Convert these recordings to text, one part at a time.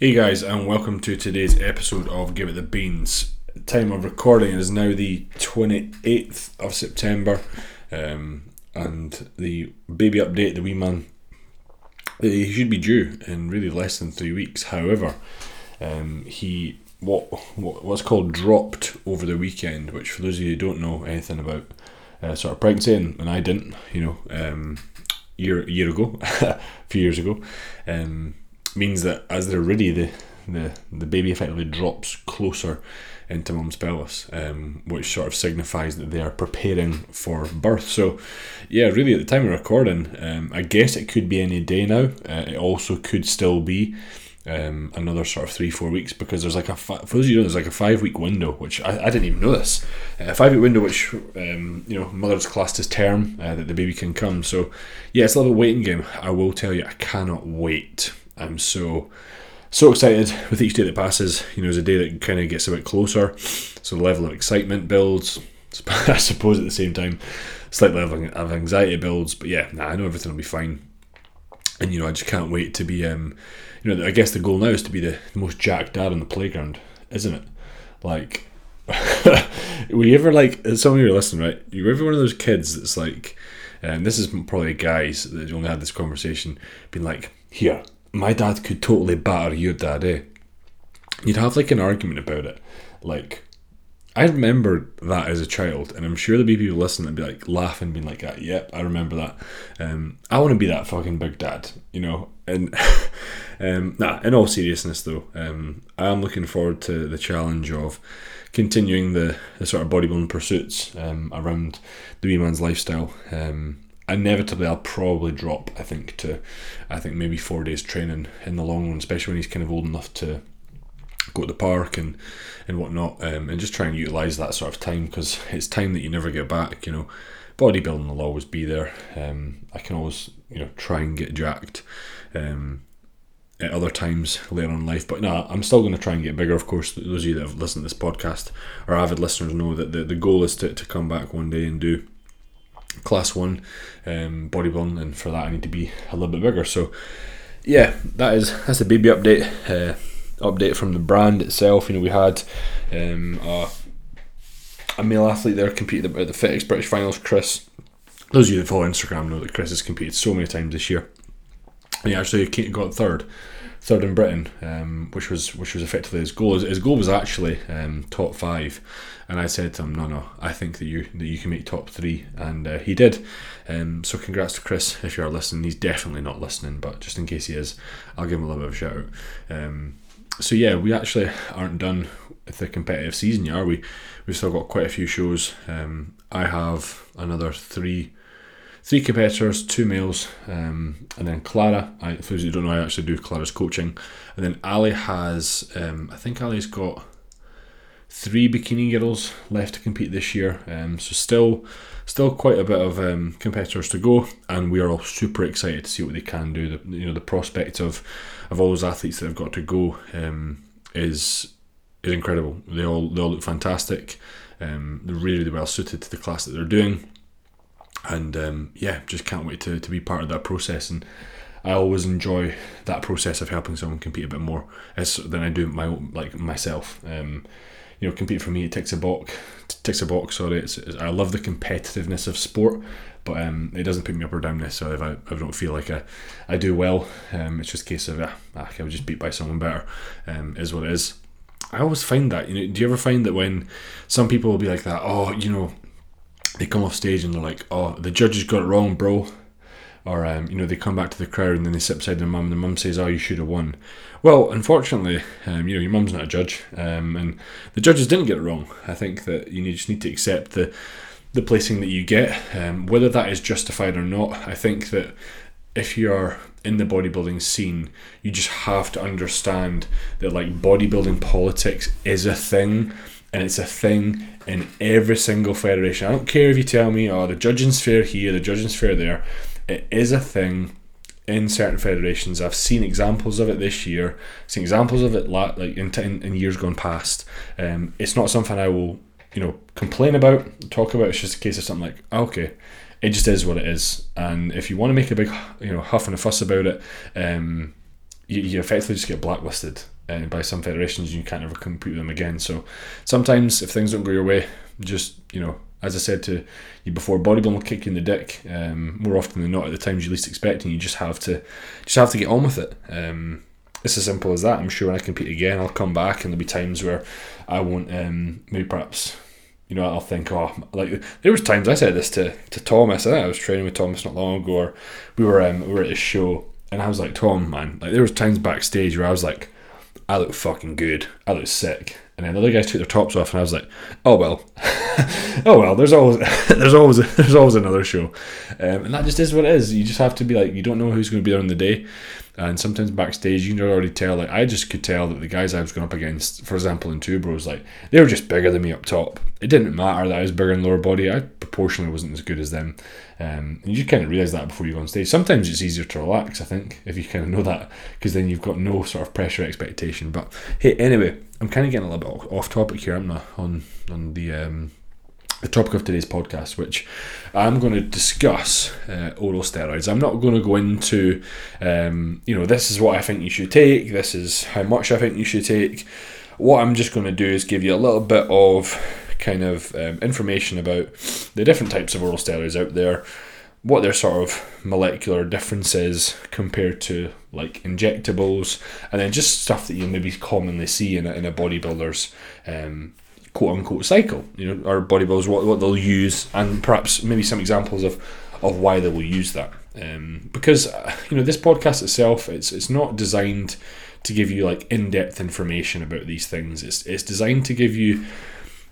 Hey guys, and welcome to today's episode of Give It the Beans. Time of recording is now the 28th of September, um, and the baby update, the wee man, he should be due in really less than three weeks. However, um, he what, what what's called dropped over the weekend, which for those of you who don't know anything about uh, sort of pregnancy, and, and I didn't, you know, um, year year ago, a few years ago. Um, means that as they're ready, the the, the baby effectively drops closer into mum's pelvis, um, which sort of signifies that they are preparing for birth. So, yeah, really at the time of recording, um, I guess it could be any day now. Uh, it also could still be um, another sort of three four weeks because there's like a fi- for those of you know there's like a five week window which I, I didn't even know this a five week window which um, you know mother's classed as term uh, that the baby can come so yeah it's a little waiting game I will tell you I cannot wait I'm so so excited with each day that passes. You know, as a day that kind of gets a bit closer, so the level of excitement builds. I suppose at the same time, slight level of anxiety builds. But yeah, nah, I know everything will be fine. And you know, I just can't wait to be. Um, you know, I guess the goal now is to be the, the most jacked dad on the playground, isn't it? Like, were you ever like some of you are listening, right? You were ever one of those kids that's like, and this is probably guys that only had this conversation, being like, here, my dad could totally batter your dad, eh? You'd have like an argument about it. Like, I remember that as a child, and I'm sure there'll be people listening and be like laughing, being like, "Yep, I remember that." Um, I want to be that fucking big dad, you know. And um, nah, in all seriousness, though, um, I am looking forward to the challenge of continuing the, the sort of bodybuilding pursuits um, around the wee man's lifestyle. Um, inevitably I'll probably drop. I think to, I think maybe four days training in the long run, especially when he's kind of old enough to go to the park and and whatnot, um, and just try and utilize that sort of time because it's time that you never get back. You know, bodybuilding will always be there. Um, I can always you know try and get jacked. Um, at other times later on in life. But no, I'm still going to try and get bigger. Of course, those of you that have listened to this podcast or avid listeners know that the, the goal is to, to come back one day and do class one um, bodybuilding, and for that I need to be a little bit bigger. So yeah, that is that's the baby update. Uh, update from the brand itself. You know, we had um, a, a male athlete there competed at the FitX British Finals. Chris, those of you that follow Instagram know that Chris has competed so many times this year. He actually got third, third in Britain, um, which was which was effectively his goal. His, his goal was actually um, top five, and I said to him, "No, no, I think that you that you can make top three, and uh, he did. Um, so congrats to Chris if you are listening. He's definitely not listening, but just in case he is, I'll give him a little bit of a shout out. Um, so yeah, we actually aren't done with the competitive season are we? We've still got quite a few shows. Um, I have another three three competitors, two males, um, and then Clara. I, for those who don't know, I actually do Clara's coaching, and then Ali has. Um, I think Ali's got three bikini girls left to compete this year. Um, so still, still quite a bit of um, competitors to go, and we are all super excited to see what they can do. The, you know, the prospect of of all those athletes that have got to go um, is is incredible. They all they all look fantastic. Um, they're really, really well suited to the class that they're doing, and um, yeah, just can't wait to, to be part of that process. And I always enjoy that process of helping someone compete a bit more as than I do my own, like myself. Um, you know, compete for me it ticks a box. Ticks a box. Sorry, it's, it's, I love the competitiveness of sport, but um, it doesn't put me up or down necessarily if I, I don't feel like I, I do well. Um, it's just a case of ah, I was just beat by someone better. Um, is what it is. I always find that. You know, do you ever find that when some people will be like that? Oh, you know, they come off stage and they're like, "Oh, the judges got it wrong, bro." Or um, you know, they come back to the crowd and then they sit beside their mum, and the mum says, "Oh, you should have won." Well, unfortunately, um, you know, your mum's not a judge, um, and the judges didn't get it wrong. I think that you just need to accept the the placing that you get, um, whether that is justified or not. I think that if you're in the bodybuilding scene, you just have to understand that like bodybuilding politics is a thing, and it's a thing in every single federation. I don't care if you tell me, oh, the judging's fair here, the judging's fair there. It is a thing in certain federations. I've seen examples of it this year. Seen examples of it like in, in, in years gone past. Um, it's not something I will you know complain about, talk about. It's just a case of something like okay, it just is what it is. And if you want to make a big you know huff and a fuss about it, um, you, you effectively just get blacklisted uh, by some federations. You can't ever compete with them again. So sometimes if things don't go your way, just you know, as I said to you before, bodybuilding will kick you in the dick um, more often than not at the times you least expect, and you just have to just have to get on with it. Um, it's as simple as that. I'm sure when I compete again, I'll come back, and there'll be times where I won't um, maybe perhaps you know, I'll think, oh, like there was times I said this to, to Thomas. I think I was training with Thomas not long ago, or we were um, we were at a show, and I was like, Tom, man, like there was times backstage where I was like, I look fucking good, I look sick, and then the other guys took their tops off, and I was like, oh well, oh well. There's always there's always there's always another show, um, and that just is what it is. You just have to be like, you don't know who's going to be there on the day. And sometimes backstage, you can already tell. Like I just could tell that the guys I was going up against, for example, in Two Bros, like they were just bigger than me up top. It didn't matter that I was bigger in lower body. I proportionally wasn't as good as them. Um, and you kind of realize that before you go on stage. Sometimes it's easier to relax. I think if you kind of know that, because then you've got no sort of pressure expectation. But hey, anyway, I'm kind of getting a little bit off topic here, I'm not, On on the um, the topic of today's podcast, which I'm going to discuss uh, oral steroids. I'm not going to go into, um, you know, this is what I think you should take, this is how much I think you should take. What I'm just going to do is give you a little bit of kind of um, information about the different types of oral steroids out there, what their sort of molecular differences compared to like injectables, and then just stuff that you maybe commonly see in a, in a bodybuilder's um, quote unquote cycle. You know, our bodybuilders what, what they'll use, and perhaps maybe some examples of of why they will use that. Um, because uh, you know this podcast itself, it's it's not designed to give you like in depth information about these things. It's it's designed to give you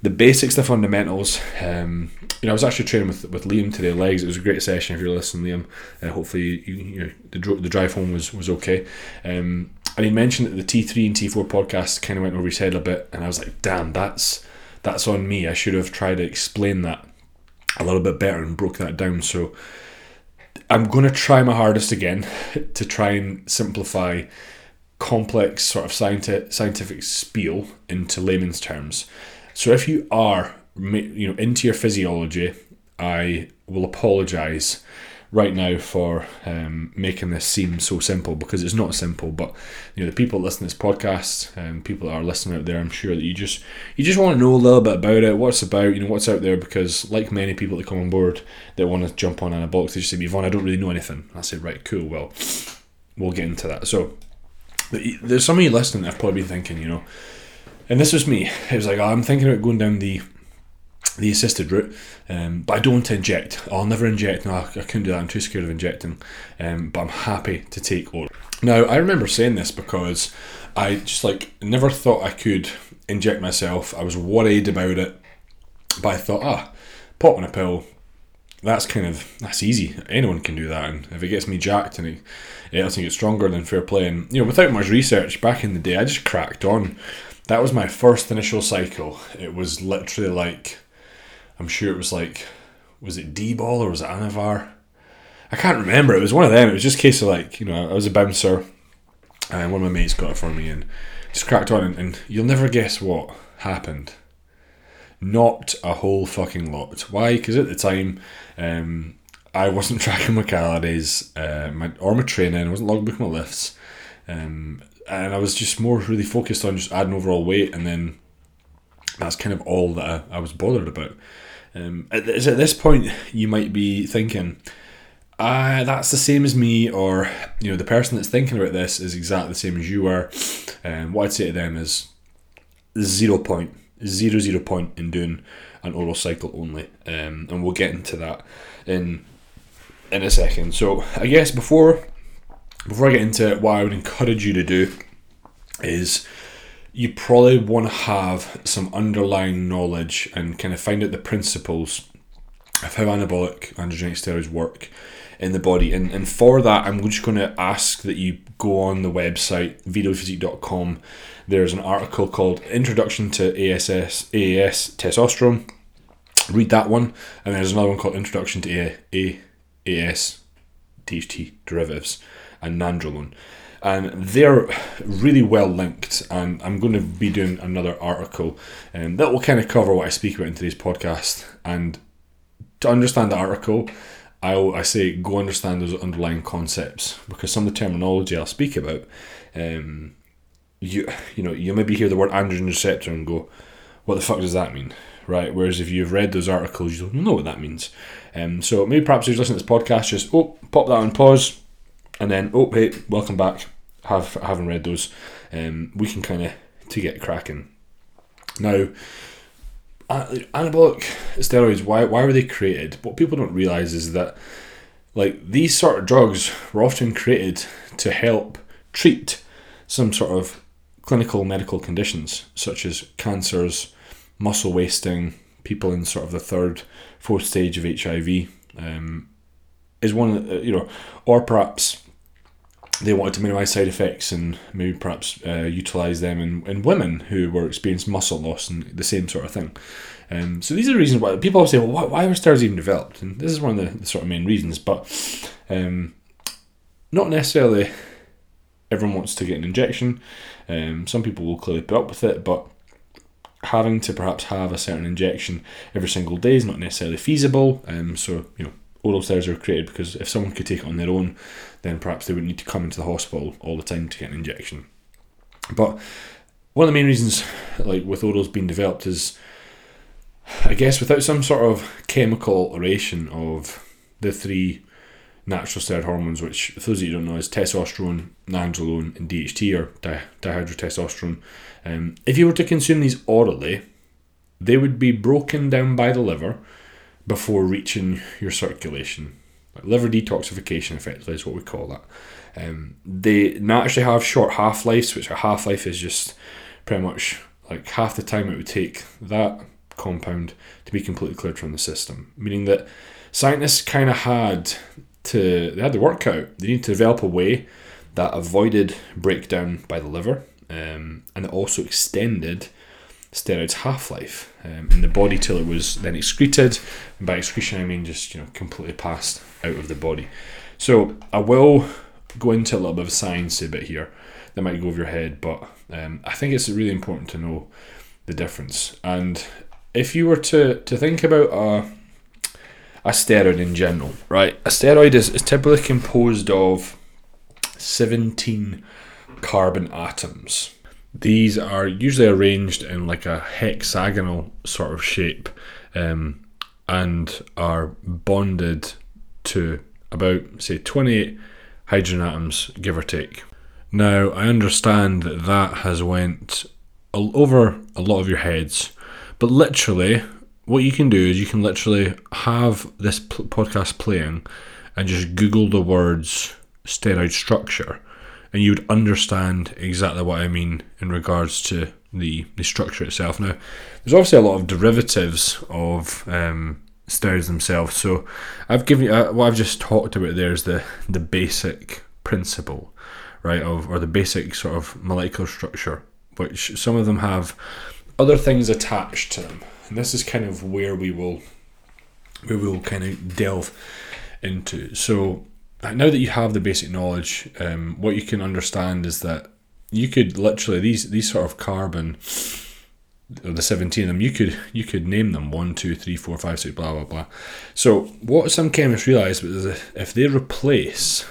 the basics, the fundamentals. Um, you know, I was actually training with with Liam today, legs. It was a great session. If you're listening, Liam, uh, hopefully you, you know, the the drive home was was okay. Um, and he mentioned that the T3 and T4 podcast kind of went over his head a bit, and I was like, damn, that's that's on me. I should have tried to explain that a little bit better and broke that down. So I'm to try my hardest again to try and simplify complex sort of scientific scientific spiel into layman's terms. So if you are you know into your physiology, I will apologize right now for um, making this seem so simple because it's not simple. But you know, the people that listen to this podcast and people that are listening out there, I'm sure that you just you just want to know a little bit about it, what's about, you know, what's out there. Because like many people that come on board that want to jump on in a box, they just say, "Yvonne, I don't really know anything." I say, "Right, cool. Well, we'll get into that." So there's some of you listening that have probably been thinking, you know. And this was me. It was like, oh, I'm thinking about going down the the assisted route, um, but I don't inject. I'll never inject. No, I, I couldn't do that. I'm too scared of injecting. Um, but I'm happy to take oral. Now, I remember saying this because I just like never thought I could inject myself. I was worried about it, but I thought, ah, popping a pill, that's kind of that's easy. Anyone can do that, and if it gets me jacked and it, it me get stronger, then fair play. And you know, without much research back in the day, I just cracked on. That was my first initial cycle. It was literally like I'm sure it was like, was it D ball or was it Anavar? I can't remember. It was one of them. It was just a case of like, you know, I was a bouncer and one of my mates got it for me and just cracked on and, and you'll never guess what happened. Not a whole fucking lot. Why? Because at the time, um, I wasn't tracking my calories uh, my, or my training. I wasn't logbooking my lifts. Um, and I was just more really focused on just adding overall weight and then that's kind of all that I, I was bothered about. Um, at, at this point, you might be thinking, uh, that's the same as me, or you know, the person that's thinking about this is exactly the same as you are. And um, what I'd say to them is zero point, zero zero point in doing an oral cycle only, um, and we'll get into that in in a second. So I guess before before I get into it, what I would encourage you to do is you probably want to have some underlying knowledge and kind of find out the principles of how anabolic androgenic steroids work in the body. And, and for that, I'm just going to ask that you go on the website, vitophysique.com. There's an article called Introduction to ASS, AAS Testosterone. Read that one. And there's another one called Introduction to AAS DHT Derivatives and Nandrolone and they're really well linked. And I'm going to be doing another article um, that will kind of cover what I speak about in today's podcast. And to understand the article, I, I say go understand those underlying concepts because some of the terminology I'll speak about, um, you you know you maybe hear the word androgen receptor and go, what the fuck does that mean, right? Whereas if you've read those articles, you'll know what that means. Um, so maybe perhaps if you're listening to this podcast, just oh pop that on pause, and then oh hey welcome back. Have haven't read those, um, we can kind of to get cracking. Now, anabolic steroids, why why were they created? What people don't realize is that like these sort of drugs were often created to help treat some sort of clinical medical conditions such as cancers, muscle wasting, people in sort of the third, fourth stage of HIV, um, is one you know, or perhaps they wanted to minimize side effects and maybe perhaps uh, utilize them in, in women who were experiencing muscle loss and the same sort of thing. Um, so these are the reasons why people always say, well, why, why were steroids even developed? And this is one of the, the sort of main reasons, but um, not necessarily everyone wants to get an injection. Um, some people will clearly put up with it, but having to perhaps have a certain injection every single day is not necessarily feasible. Um, so, you know, oral steroids are created because if someone could take it on their own, then perhaps they wouldn't need to come into the hospital all the time to get an injection. But one of the main reasons, like with orals being developed, is I guess without some sort of chemical oration of the three natural steroid hormones, which for those of you don't know is testosterone, nandrolone, and DHT or di- dihydrotestosterone. Um, if you were to consume these orally, they would be broken down by the liver before reaching your circulation. Like liver detoxification, effectively, is what we call that. Um, they naturally have short half lives, which a half life is just pretty much like half the time it would take that compound to be completely cleared from the system. Meaning that scientists kind of had to they had to work out. They needed to develop a way that avoided breakdown by the liver, um, and it also extended steroids half life um, in the body till it was then excreted. And by excretion, I mean just you know completely passed out of the body. So I will go into a little bit of science a bit here that might go over your head, but um, I think it's really important to know the difference. And if you were to to think about a a steroid in general, right? A steroid is, is typically composed of 17 carbon atoms. These are usually arranged in like a hexagonal sort of shape um, and are bonded to about, say, 28 hydrogen atoms, give or take. Now, I understand that that has went over a lot of your heads, but literally, what you can do is you can literally have this podcast playing and just Google the words steroid structure, and you would understand exactly what I mean in regards to the, the structure itself. Now, there's obviously a lot of derivatives of um, steroids themselves. So, I've given you uh, what I've just talked about. There is the the basic principle, right, of or the basic sort of molecular structure, which some of them have other things attached to them and this is kind of where we will where we will kind of delve into. So now that you have the basic knowledge, um, what you can understand is that you could literally these these sort of carbon the 17 of them you could you could name them 1 2 3 4 5 6 blah blah blah so what some chemists realize is if they replace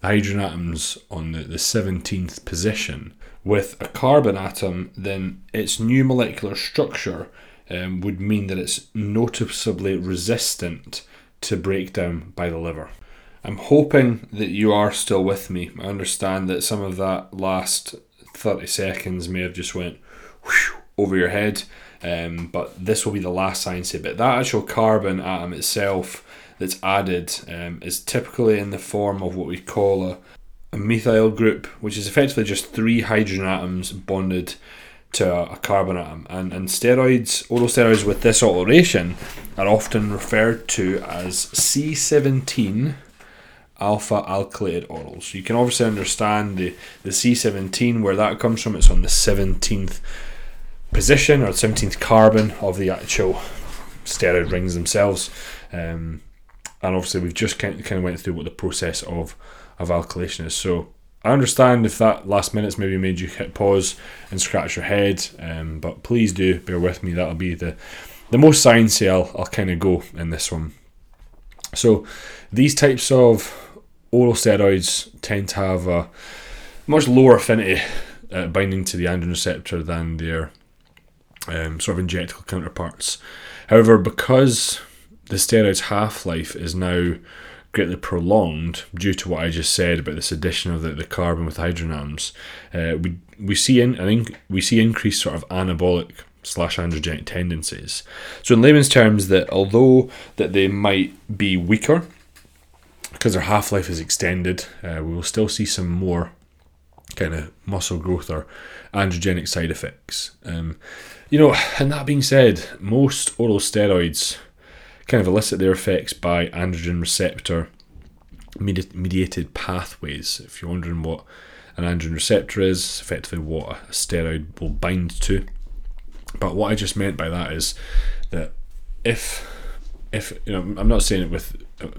the hydrogen atoms on the, the 17th position with a carbon atom then its new molecular structure um, would mean that it's noticeably resistant to breakdown by the liver. I'm hoping that you are still with me. I understand that some of that last 30 seconds may have just went over your head, um, but this will be the last science bit. That actual carbon atom itself that's added um, is typically in the form of what we call a, a methyl group, which is effectively just three hydrogen atoms bonded to a, a carbon atom. And, and steroids, oral steroids with this alteration, are often referred to as C17 alpha alkylated orals. You can obviously understand the, the C17 where that comes from. It's on the 17th position or 17th carbon of the actual steroid rings themselves. Um, and obviously, we've just kind of, went through what the process of, of alkylation is. So, I understand if that last minute's maybe made you hit pause and scratch your head, um, but please do bear with me. That'll be the the most sciencey I'll, I'll kind of go in this one. So these types of oral steroids tend to have a much lower affinity uh, binding to the androgen receptor than their um, sort of injectable counterparts. However, because the steroid's half life is now greatly prolonged due to what I just said about this addition of the, the carbon with hydrogen atoms, uh, we we see in, in, we see increased sort of anabolic slash androgenic tendencies. So in layman's terms, that although that they might be weaker because their half life is extended, uh, we will still see some more kind of muscle growth or androgenic side effects. Um, you know, and that being said, most oral steroids kind of elicit their effects by androgen receptor mediated pathways. If you're wondering what an androgen receptor is, effectively what a steroid will bind to. But what I just meant by that is that if if you know, I'm not saying it with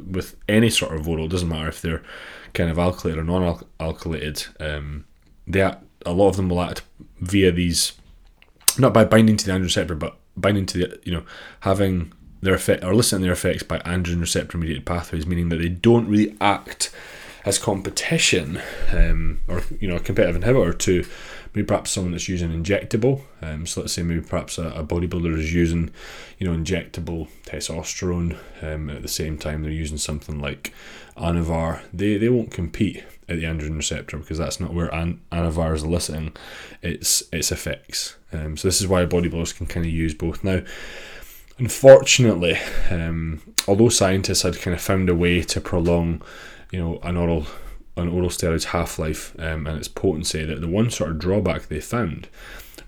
with any sort of oral. Doesn't matter if they're kind of alkylated or non-alkylated. Um, they a lot of them will act via these, not by binding to the androgen receptor, but binding to the you know having their effect or listening to their effects by androgen receptor mediated pathways, meaning that they don't really act as competition um, or you know a competitive inhibitor to maybe perhaps someone that's using injectable. Um, so let's say maybe perhaps a, a, bodybuilder is using, you know, injectable testosterone. Um, at the same time, they're using something like Anavar. They they won't compete at the androgen receptor because that's not where An- Anavar is eliciting its its effects. Um, so this is why bodybuilders can kind of use both now. Unfortunately, um, although scientists had kind of found a way to prolong, you know, an oral an oral steroid's half life um, and its potency, that the one sort of drawback they found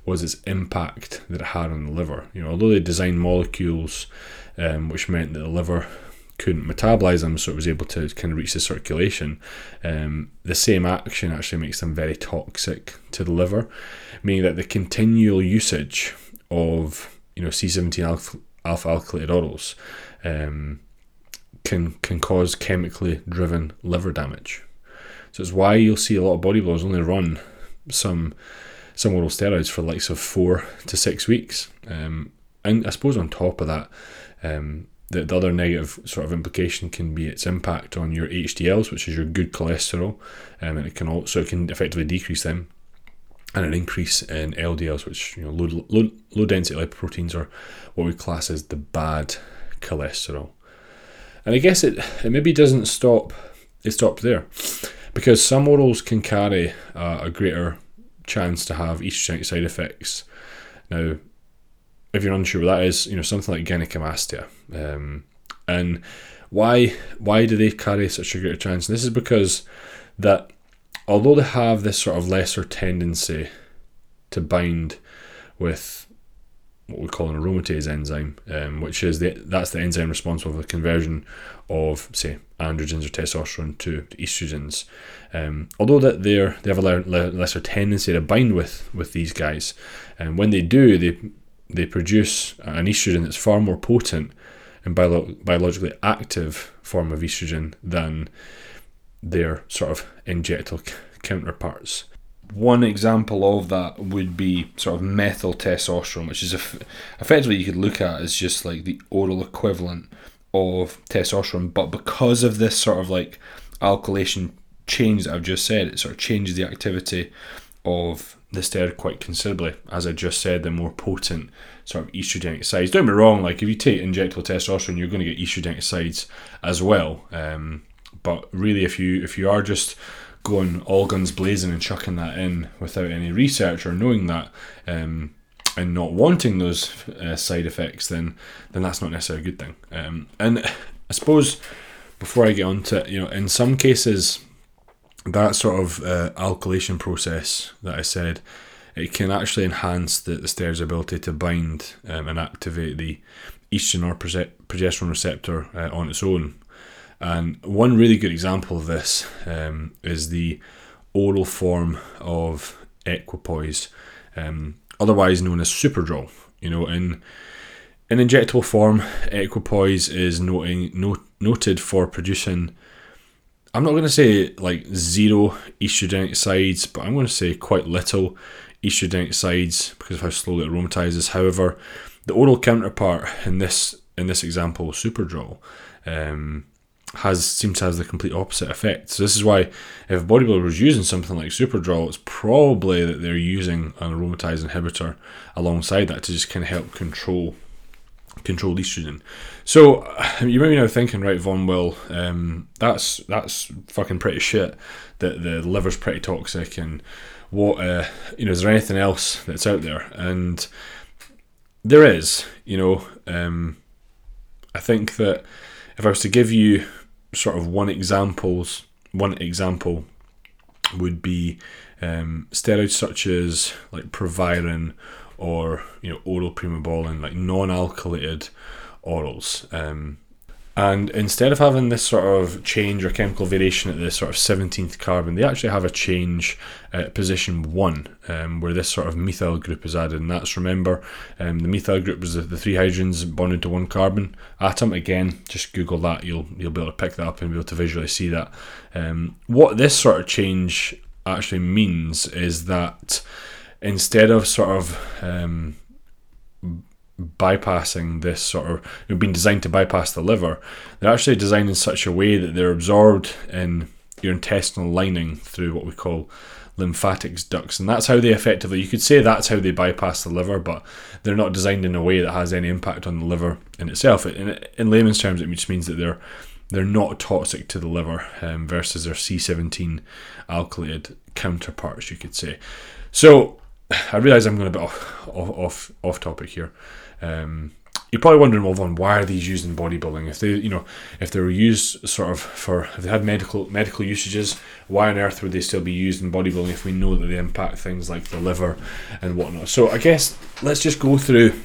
was its impact that it had on the liver. You know, although they designed molecules um, which meant that the liver couldn't metabolize them, so it was able to kind of reach the circulation. Um, the same action actually makes them very toxic to the liver, meaning that the continual usage of you know C17 alpha, alpha alkylated orals um, can can cause chemically driven liver damage. So it's why you'll see a lot of bodybuilders only run some some oral steroids for likes of four to six weeks. Um, and I suppose on top of that, um, the, the other negative sort of implication can be its impact on your HDLs, which is your good cholesterol, um, and it can also it can effectively decrease them, and an increase in LDLs, which you know low, low, low density lipoproteins are what we class as the bad cholesterol. And I guess it, it maybe doesn't stop it stops there because some orals can carry uh, a greater chance to have estrogenic side effects. Now, if you're unsure what that is, you know something like gynecomastia, um, and why why do they carry such a greater chance? And this is because that although they have this sort of lesser tendency to bind with what we call an aromatase enzyme, um, which is the that's the enzyme responsible for the conversion of say androgens or testosterone to, estrogens. Um, although that they they have a lesser tendency to bind with with these guys, and when they do, they they produce an estrogen that's far more potent and bio- biologically active form of estrogen than their sort of injectable counterparts. One example of that would be sort of methyl testosterone, which is effectively you could look at as just like the oral equivalent of testosterone, but because of this sort of like alkylation change that I've just said, it sort of changes the activity of the steroid quite considerably. As I just said, the more potent sort of estrogenic sides. Don't be wrong, like if you take injectable testosterone, you're going to get estrogenic sides as well. Um, but really, if you if you are just going all guns blazing and chucking that in without any research or knowing that um, and not wanting those uh, side effects, then then that's not necessarily a good thing. Um, and I suppose before I get on to you know, in some cases, that sort of uh, alkylation process that I said, it can actually enhance the, the steroid's ability to bind um, and activate the estrogen or progesterone receptor uh, on its own, and one really good example of this um, is the oral form of equipoise, um, otherwise known as Superdrol. You know, in in injectable form, equipoise is noting, not, noted for producing. I'm not going to say like zero estrogenic sides, but I'm going to say quite little estrogenic sides because of how slowly it aromatizes. However, the oral counterpart in this in this example, Superdrol, um, has seems to have the complete opposite effect. So this is why if a bodybuilder was using something like Superdrol, it's probably that they're using an aromatase inhibitor alongside that to just kind of help control control estrogen. So you may be now thinking, right, Von Will, um, that's that's fucking pretty shit. That the liver's pretty toxic, and what uh, you know, is there anything else that's out there? And there is, you know, um, I think that if I was to give you sort of one examples, one example would be um, steroids such as like Proviron or you know oral primobolan, like non-alkylated orals. Um, and instead of having this sort of change or chemical variation at the sort of 17th carbon, they actually have a change at position 1, um, where this sort of methyl group is added. And that's, remember, um, the methyl group was the, the, three hydrogens bonded to one carbon atom. Again, just Google that, you'll, you'll be able to pick that up and be able to visually see that. Um, what this sort of change actually means is that instead of sort of um, bypassing this sort of you know, being designed to bypass the liver, they're actually designed in such a way that they're absorbed in your intestinal lining through what we call lymphatics ducts, and that's how they effectively you could say that's how they bypass the liver, but they're not designed in a way that has any impact on the liver in itself. In, in layman's terms, it just means that they're they're not toxic to the liver um, versus their C17 alkylated counterparts, you could say. So I realise I'm going a bit off off off, off topic here. Um, you're probably wondering, well, Von, why are these used in bodybuilding? If they, you know, if they were used sort of for, if they had medical medical usages, why on earth would they still be used in bodybuilding if we know that they impact things like the liver and whatnot? So I guess let's just go through,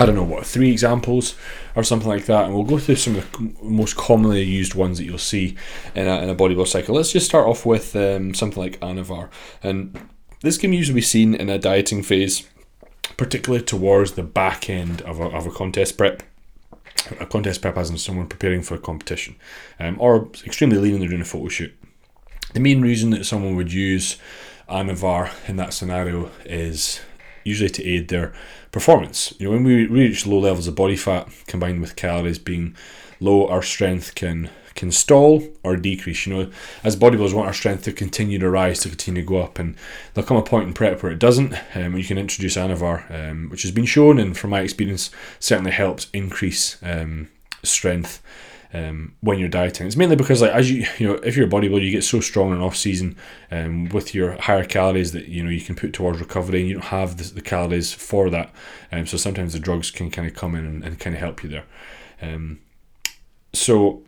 I don't know what, three examples or something like that, and we'll go through some of the most commonly used ones that you'll see in a, in a bodybuilding cycle. Let's just start off with um, something like Anavar, and this can usually be seen in a dieting phase particularly towards the back end of a, of a contest prep. A contest prep as in someone preparing for a competition, um, or extremely lean they're doing a photo shoot. The main reason that someone would use Anavar in that scenario is usually to aid their performance. You know, when we reach low levels of body fat combined with calories being low, our strength can can stall or decrease. You know, as bodybuilders want our strength to continue to rise, to continue to go up, and there'll come a point in prep where it doesn't. Um, you can introduce Anavar, um, which has been shown, and from my experience, certainly helps increase um, strength. Um, when you're dieting. It's mainly because like as you you know if you're a bodybuilder you get so strong in off season um, with your higher calories that you know you can put towards recovery and you don't have the, the calories for that. Um, so sometimes the drugs can kind of come in and, and kind of help you there. Um, so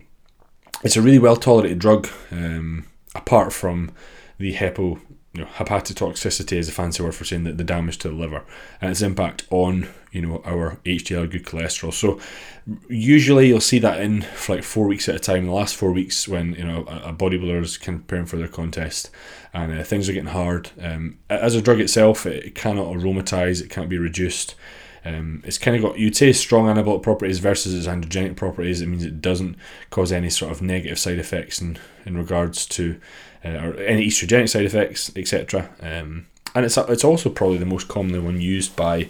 it's a really well tolerated drug, um, apart from the hepo, you know, hepatotoxicity is a fancy word for saying that the damage to the liver and its impact on you know our HDL good cholesterol. So usually you'll see that in for like four weeks at a time. The last four weeks when you know a, bodybuilder is preparing for their contest and uh, things are getting hard. Um, as a drug itself, it cannot aromatize, it can't be reduced. Um, it's kind of got you'd say strong anabolic properties versus its androgenic properties. It means it doesn't cause any sort of negative side effects in in regards to uh, or any estrogenic side effects, etc. Um, and it's it's also probably the most commonly one used by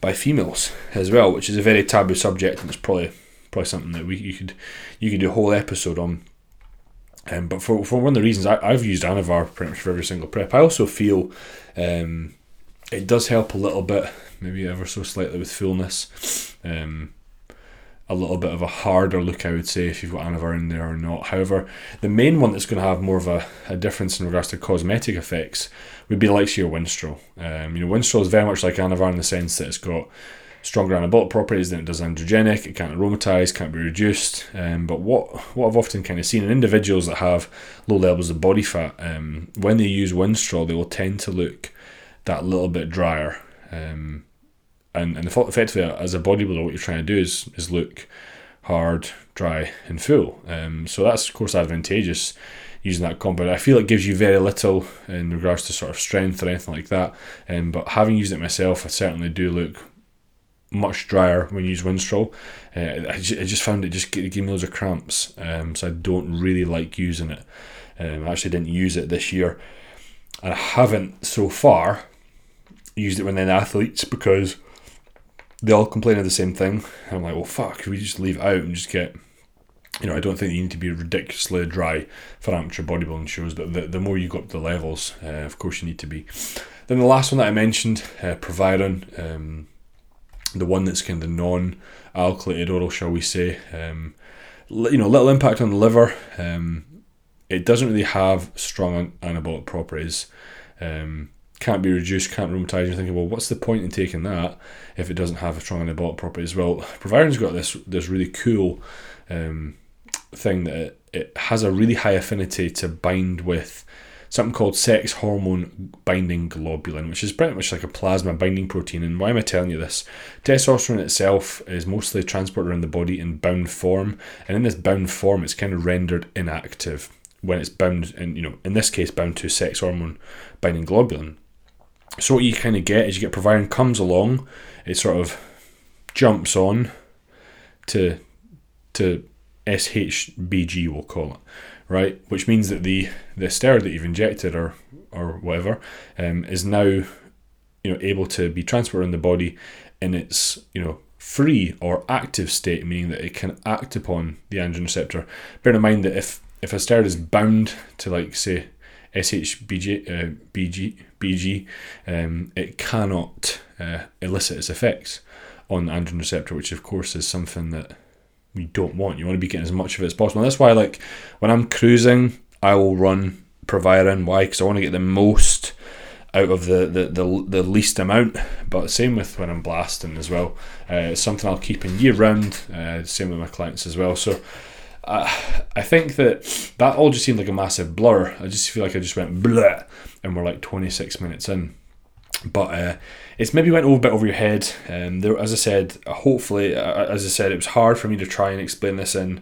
by females as well, which is a very taboo subject, and it's probably probably something that we you could you could do a whole episode on. Um, but for, for one of the reasons I, I've used Anavar pretty much for every single prep, I also feel um, it does help a little bit maybe ever so slightly with fullness. Um, a little bit of a harder look, I would say, if you've got Anavar in there or not. However, the main one that's going to have more of a, a difference in regards to cosmetic effects would be the likes of your Winstrol. Um, you know, Winstrol is very much like Anavar in the sense that it's got stronger anabolic properties than it does androgenic. It can't aromatize, can't be reduced. Um, but what what I've often kind of seen in individuals that have low levels of body fat, um, when they use Winstrol, they will tend to look that little bit drier. Um, and and effectively as a bodybuilder, what you're trying to do is is look hard, dry, and full. Um, so that's of course advantageous using that compound. I feel it gives you very little in regards to sort of strength or anything like that. Um, but having used it myself, I certainly do look much drier when you use Winstrol. Uh, I, just, I just found it just gave me loads of cramps, um, so I don't really like using it. Um, I actually didn't use it this year, and I haven't so far used it when they're athletes because they all complain of the same thing. And I'm like, well, fuck, we just leave out and just get you know, I don't think you need to be ridiculously dry for amateur bodybuilding shows, but the, the more you go up the levels, uh, of course, you need to be. Then the last one that I mentioned, uh, Proviron, um, the one that's kind of non alkylated oral, shall we say. Um, you know, little impact on the liver. Um, it doesn't really have strong anabolic properties. Um, can't be reduced, can't rheumatize. You're thinking, well, what's the point in taking that if it doesn't have a strong anabolic properties? Well, Proviron's got this this really cool um, thing that it, it has a really high affinity to bind with something called sex hormone binding globulin, which is pretty much like a plasma binding protein. And why am I telling you this? Testosterone itself is mostly transported around the body in bound form, and in this bound form, it's kind of rendered inactive when it's bound, and you know, in this case, bound to sex hormone binding globulin. So what you kind of get is you get Proviron comes along, it sort of jumps on to to SHBG, we'll call it, right? Which means that the the steroid that you've injected or or whatever um, is now you know able to be transported in the body in its you know free or active state, meaning that it can act upon the androgen receptor. Bear in mind that if if a steroid is bound to like say SHBG uh, BG BG, um, it cannot uh, elicit its effects on the androgen receptor, which of course is something that we don't want. You want to be getting as much of it as possible. And that's why, like, when I'm cruising, I will run Proviron. Why? Because I want to get the most out of the, the, the, the least amount. But same with when I'm blasting as well. Uh, it's something I'll keep in year round. Uh, same with my clients as well. So uh, I think that that all just seemed like a massive blur. I just feel like I just went blah, and we're like 26 minutes in. But uh, it's maybe went a bit over your head. Um, there, as I said, hopefully, uh, as I said, it was hard for me to try and explain this in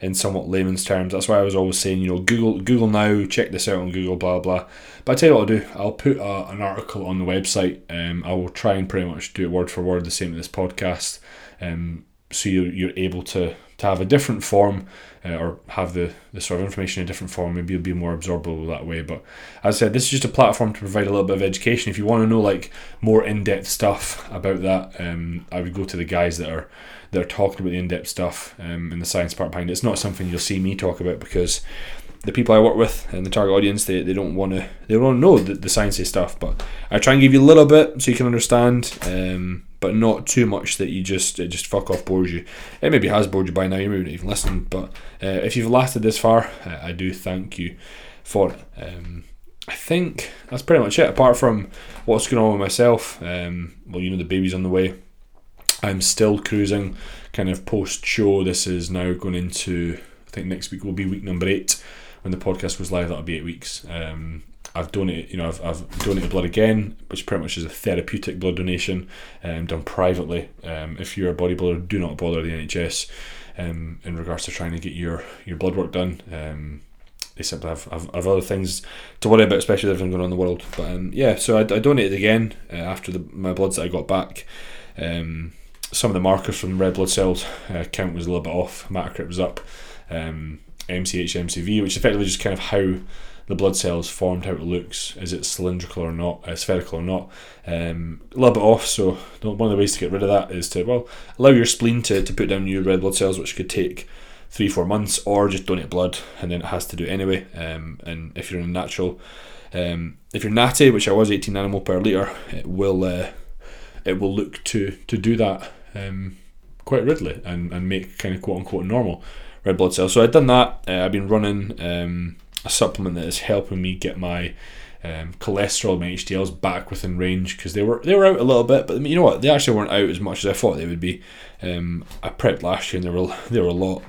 in somewhat layman's terms. That's why I was always saying, you know, Google Google now, check this out on Google, blah blah. But I tell you what I'll do. I'll put a, an article on the website. Um, I will try and pretty much do it word for word the same as this podcast. Um, so you're, you're able to to have a different form uh, or have the, the sort of information in a different form. Maybe you'll be more absorbable that way. But as I said, this is just a platform to provide a little bit of education. If you want to know like more in depth stuff about that, um, I would go to the guys that are that are talking about the in depth stuff um, and the science part behind it. It's not something you'll see me talk about because the people I work with and the target audience they, they don't want to they don't know the, the sciencey stuff but I try and give you a little bit so you can understand um, but not too much that you just it just fuck off bores you. It maybe has bored you by now. You maybe not even listened, but uh, if you've lasted this far, uh, I do thank you for it. Um, I think that's pretty much it. Apart from what's going on with myself, um, well, you know the baby's on the way. I'm still cruising, kind of post show. This is now going into I think next week will be week number eight. When the podcast goes live, that'll be eight weeks. Um, I've donated, you know, I've, I've donated blood again, which pretty much is a therapeutic blood donation um, done privately. Um, if you're a bodybuilder, do not bother the NHS um, in regards to trying to get your, your blood work done. Um, they simply have, have, have, other things to worry about, especially with everything going on in the world. But um, yeah, so I, I donated again uh, after the, my bloods that I got back. Um, some of the markers from red blood cells uh, count was a little bit off. Hematocrit was up. Um, MCH, MCV, which effectively just kind of how the blood cells formed, how it looks, is it cylindrical or not, uh, spherical or not, um, a little bit off. So one of the ways to get rid of that is to well allow your spleen to, to put down new red blood cells, which could take three four months, or just donate blood, and then it has to do it anyway. Um, and if you're in a natural, um, if you're natty, which I was 18 nanomole per liter, it will uh, it will look to to do that um, quite readily and, and make kind of quote unquote normal red blood cells. So I've done that. Uh, I've been running um, a supplement that is helping me get my um, cholesterol, my HDLs back within range because they were they were out a little bit, but you know what? They actually weren't out as much as I thought they would be. Um, I prepped last year and they were they were a lot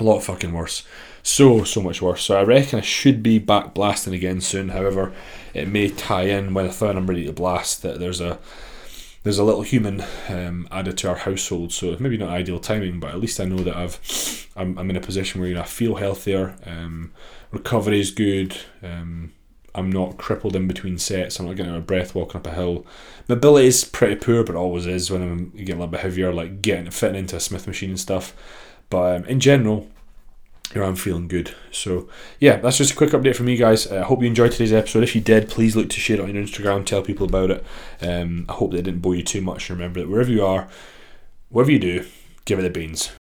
a lot fucking worse, so so much worse. So I reckon I should be back blasting again soon. However, it may tie in when I thought I'm ready to blast that there's a there's a little human um, added to our household, so maybe not ideal timing, but at least I know that I've I'm, I'm in a position where you know I feel healthier. Um, recovery is good. Um, I'm not crippled in between sets. I'm not getting out of breath walking up a hill. Mobility is pretty poor, but always is when I'm getting a little bit heavier, like getting fitting into a Smith machine and stuff. But um, in general, you know, I'm feeling good. So yeah, that's just a quick update from me, guys. I uh, hope you enjoyed today's episode. If you did, please look to share it on your Instagram, tell people about it. Um, I hope it didn't bore you too much. Remember that wherever you are, whatever you do, give it the beans.